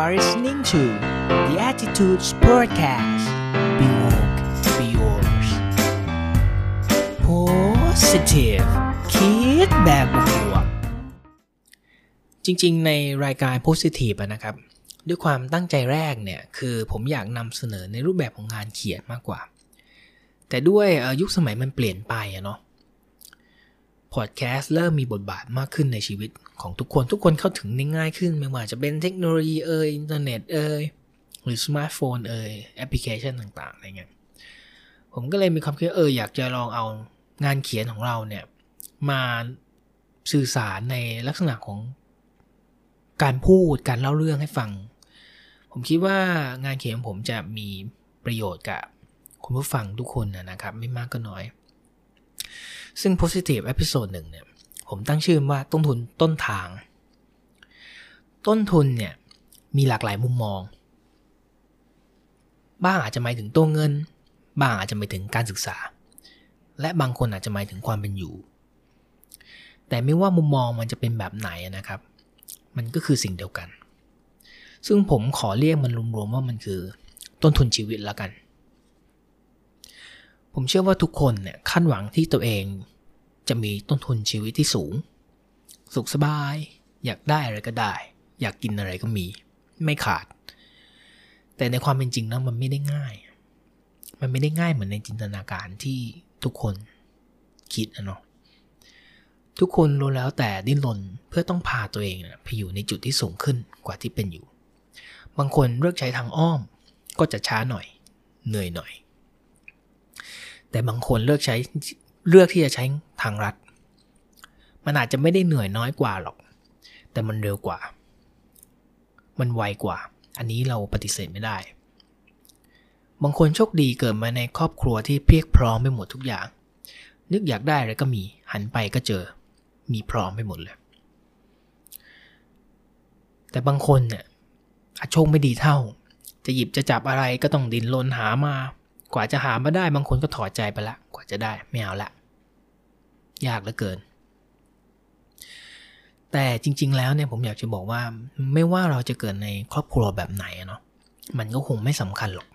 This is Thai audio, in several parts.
are listening to the Attitudes Podcast. Be woke, be yours. Positive คิดแบบบวกจริงๆ ในรายการ Positive นะครับ ด้วยความตั้งใจแรกเนี่ย คือผมอยากนำเสนอในรูปแบบของงานเขียนมากกว่า แต่ด้วยยุคสมัยมันเปลี่ยนไปอะเนาะ พอดแคสต์เริ่มมีบทบาทมากขึ้นในชีวิตของทุกคนทุกคนเข้าถึงได้ง่ายขึ้น ไม่ว่าจะเป็นเทคโนโลยีเอ่ยอินเทอร์เน็ตเอ่ยหรือสมาร์ทโฟนเอ่ยแอปพลิเคชันต่างๆอะไรเงี้ยผมก็เลยมีความคิดเอออยากจะลองเอางานเขียนของเราเนี่ย มาสื่อสารในลักษณะของการพูดการเล่าเรื่องให้ฟัง ผมคิดว่างานเขียนของผมจะมีประโยชน์กับคุณผู้ฟังทุกคนนะครับ ไม่มากก็น้อย ซึ่ง positive episode หนึ่งเนี่ยผมตั้งชื่อว่าต้นทุนต้นทาง ต้นทุนเนี่ยมีหลากหลายมุมมอง บ้างอาจจะหมายถึงตัวเงิน บ้างอาจจะหมายถึงการศึกษา และบางคนอาจจะหมายถึงความเป็นอยู่ แต่ไม่ว่ามุมมองมันจะเป็นแบบไหนนะครับ มันก็คือสิ่งเดียวกัน ซึ่งผมขอเรียกมันรวมๆว่ามันคือต้นทุนชีวิตแล้วกัน ผมเชื่อว่าทุกคนเนี่ยคาดหวังที่ตัวเอง จะมีต้นทุนชีวิตที่สูง สุขสบาย อยากได้อะไรก็ได้ อยากกินอะไรก็มี ไม่ขาด แต่ในความเป็นจริงแล้วมันไม่ได้ง่าย มันไม่ได้ง่ายเหมือนในจินตนาการที่ทุกคนคิดนะเนาะทุกคนรู้แล้วแต่ดิ้นรนเพื่อต้องพาตัวเองไปอยู่ในจุดที่สูงขึ้นกว่าที่เป็นอยู่ บางคนเลือกใช้ทางอ้อมก็จะช้าหน่อย เหนื่อยหน่อย แต่บางคนเลือกใช้เลือกที่จะใช้ทางรัฐ มันอาจจะไม่ได้เหนื่อยน้อยกว่าหรอก แต่มันเร็วกว่า มันไวกว่า อันนี้เราปฏิเสธไม่ได้ บางคนโชคดีเกิดมาในครอบครัวที่เพียกพร้อมไปหมดทุกอย่าง นึกอยากได้อะไรก็มี หันไปก็เจอ มีพร้อมไปหมดเลย แต่บางคนเนี่ยอาโชคไม่ดีเท่า จะหยิบจะจับอะไรก็ต้องดินรนหามา กว่าจะหามาได้บางคนก็ถอดใจไปละ กว่าจะได้ไม่เอาละ ยากเหลือเกิน แต่จริง ๆ แล้วเนี่ยผมอยากจะบอกว่า ไม่ว่าเราจะเกิดในครอบครัวแบบไหนเนาะมันก็คงไม่สำคัญหรอก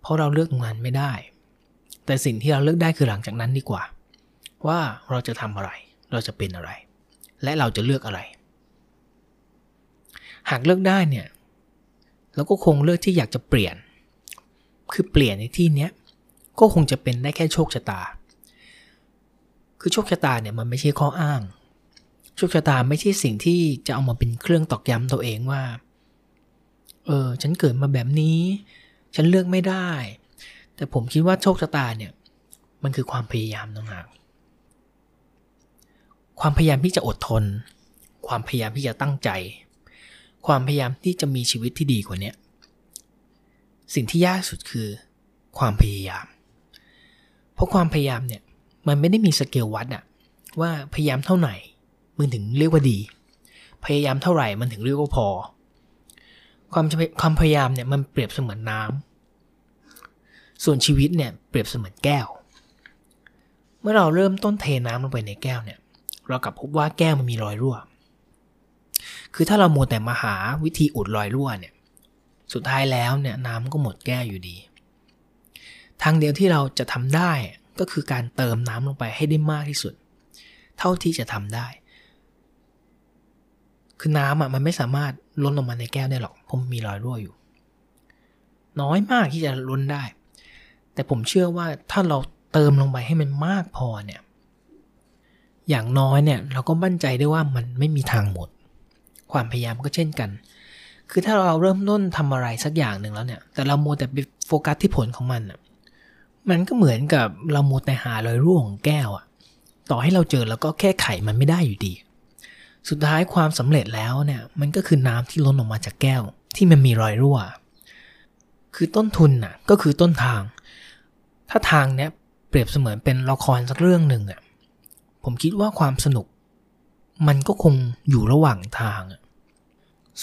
เพราะเราเลือกตรงนั้นไม่ได้ แต่สิ่งที่เราเลือกได้คือหลังจากนั้นดีกว่า ว่าเราจะทำอะไร เราจะเป็นอะไร และเราจะเลือกอะไร หากเลือกได้เนี่ยเราก็คงเลือกที่อยากจะเปลี่ยน คือเปลี่ยนในที่เนี้ยก็คงจะเป็นได้แค่โชคชะตา คือโชคชะตาเนี่ยมันไม่ใช่ข้ออ้าง โชคชะตาไม่ใช่สิ่งที่จะเอามาเป็นเครื่องตอกย้ำตัวเองว่า เออ ฉันเกิดมาแบบนี้ ฉันเลือกไม่ได้ แต่ผมคิดว่าโชคชะตาเนี่ย มันคือความพยายามต่างหากความพยายามที่จะอดทน ความพยายามที่จะตั้งใจ ความพยายามที่จะมีชีวิตที่ดีกว่านี้ สิ่งที่ยากสุดคือความพยายาม เพราะความพยายามเนี่ยมันไม่ได้มีสเกลวัดอะว่าพยายามเท่าไหร่มันถึงเรียกว่าดี พยายามเท่าไหร่มันถึงเรียกว่าพอ ความความพยายามเนี่ยมันเปรียบเสมือนน้ำส่วนชีวิตเนี่ยเปรียบเสมือนแก้ว เมื่อเราเริ่มต้นเทน้ำลงไปในแก้วเนี่ย เรากลับพบว่าแก้วมันมีรอยรั่ว คือถ้าเราโมแต่มาหาวิธีอุดรอยรั่วเนี่ย สุดท้ายแล้วเนี่ยน้ำก็หมดแก้วอยู่ดี ทางเดียวที่เราจะทำได้ก็คือการเติมน้ำลงไปให้ได้มากที่สุด เท่าที่จะทำได้ คือน้ำอะมันไม่สามารถล้นลงมาในแก้วได้หรอกเพราะมันมีรอยรั่วอยู่ น้อยมากที่จะล้นได้ แต่ผมเชื่อว่าถ้าเราเติมลงไปให้มันมากพอเนี่ย อย่างน้อยเนี่ยเราก็มั่นใจได้ว่ามันไม่มีทางหมด ความพยายามก็เช่นกัน คือถ้าเราเริ่มต้นทำอะไรสักอย่างหนึ่งแล้วเนี่ย แต่เราโมแต่ไปโฟกัสที่ผลของมันอะ มันก็เหมือนกับเราโมแต่หารอยรั่วของแก้วอะ ต่อให้เราเจอแล้วก็แค่ไขมันไม่ได้อยู่ดี สุดท้ายความสำเร็จแล้วเนี่ย มันก็คือน้ำที่ล้นออกมาจากแก้ว ที่มันมีรอยรั่ว คือต้นทุนน่ะ ก็คือต้นทาง ถ้าทางเนี้ยเปรียบเสมือนเป็นละครสักเรื่องหนึ่งอะ ผมคิดว่าความสนุก มันก็คงอยู่ระหว่างทางอะ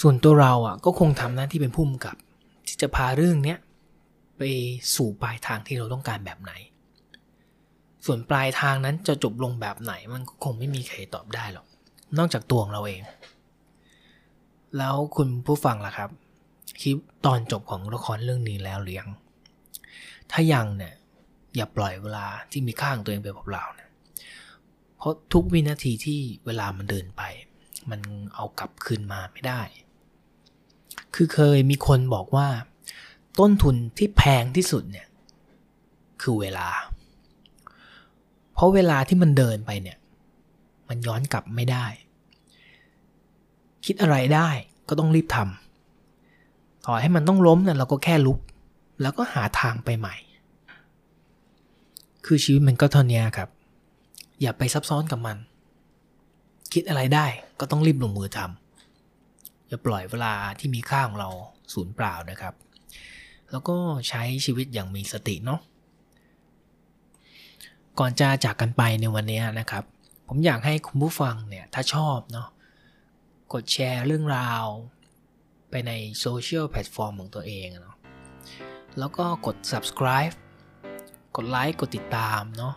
ส่วนตัวเราอะก็คงทำหน้าที่เป็นผู้กำกับ ที่จะพาเรื่องเนี้ยไปสู่ปลายทางที่เราต้องการแบบไหน ส่วนปลายทางนั้นจะจบลงแบบไหนมันก็คงไม่มีใครตอบได้หรอก นอกจากตัวของเราเอง แล้วคุณผู้ฟังล่ะครับคิดตอนจบของละครเรื่องนี้แล้วหรือยัง ถ้ายังเนี่ยอย่าปล่อยเวลาที่มีค่างตัวเองไปเปล่าๆนะเพราะทุกวินาทีที่เวลามันเดินไป มันเอากลับคืนมาไม่ได้ คือเคยมีคนบอกว่า ต้นทุนที่แพงที่สุดเนี่ย คือเวลา เพราะเวลาที่มันเดินไปเนี่ย มันย้อนกลับไม่ได้ คิดอะไรได้ก็ต้องรีบทำต่อให้มันต้องล้มเนี่ยเราก็แค่ลุก แล้วก็หาทางไปใหม่ คือชีวิตมันก็เท่านี้ครับ อย่าไปซับซ้อนกับมัน คิดอะไรได้ก็ต้องรีบลงมือทำ อย่าปล่อยเวลาที่มีค่าของเราสูญเปล่านะครับ แล้วก็ใช้ชีวิตอย่างมีสติเนาะก่อนจะจากกันไปในวันนี้นะครับ ผมอยากให้คุณผู้ฟังเนี่ยถ้าชอบเนาะกดแชร์เรื่องราวไปในโซเชียลแพลตฟอร์มของตัวเองเนาะแล้วก็กด subscribe กดไลค์กดติดตามเนาะ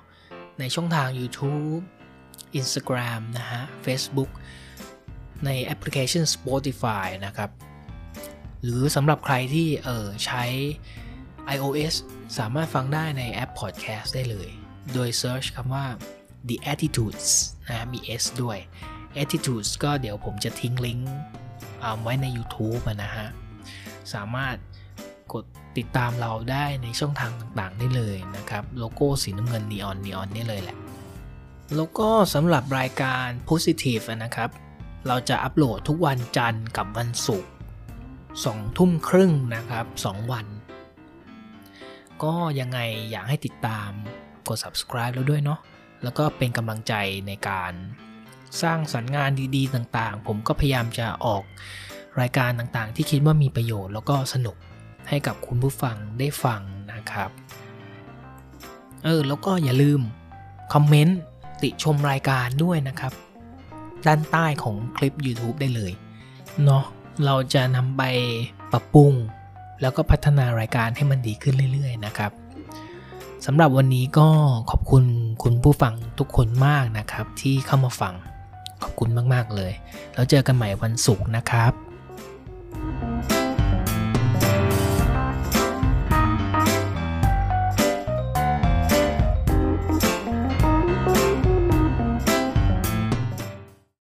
ในช่องทาง YouTube Instagram นะฮะ Facebook ในแอปพลิเคชัน Spotify นะครับ หรือสำหรับใครที่เออใช้ iOS สามารถฟังได้ในแอป Podcast ได้เลย โดย Search คำว่า The Attitudes นะมี S ด้วย Attitudes ก็เดี๋ยวผมจะทิ้งลิงก์ไว้ใน YouTube นะฮะ สามารถกดติดตามเราได้ในช่องทางต่างๆ ได้เลยนะครับ โลโก้สีน้ำเงินนีออนนีออนนี่เลยแหละ แล้วก็สำหรับรายการ Positive นะครับ เราจะอัปโหลดทุกวันจันทร์กับวันศุกร์สองทุ่มครึ่งนะครับ 2 วัน ก็ยังไงอยากให้ติดตามกด subscribe แล้วด้วยเนาะแล้วก็เป็นกำลังใจในการสร้างสรรค์งานดีๆ ต่างๆ ผมก็พยายามจะออกรายการต่างๆ ที่คิดว่ามีประโยชน์แล้วก็สนุกให้กับคุณผู้ฟังได้ฟังนะครับเออแล้วก็อย่าลืมคอมเมนต์ติชมรายการด้วยนะครับ ด้านใต้ของคลิป YouTube ได้เลยเนาะเราจะนำไปปรับปรุง แล้วก็พัฒนารายการให้มันดีขึ้นเรื่อย ๆ นะครับสำหรับวันนี้ก็ขอบคุณคุณผู้ฟังทุกคนมากนะครับ ที่เข้ามาฟังขอบคุณมาก ๆ เลย แล้วเจอกันใหม่วันศุกร์นะครับ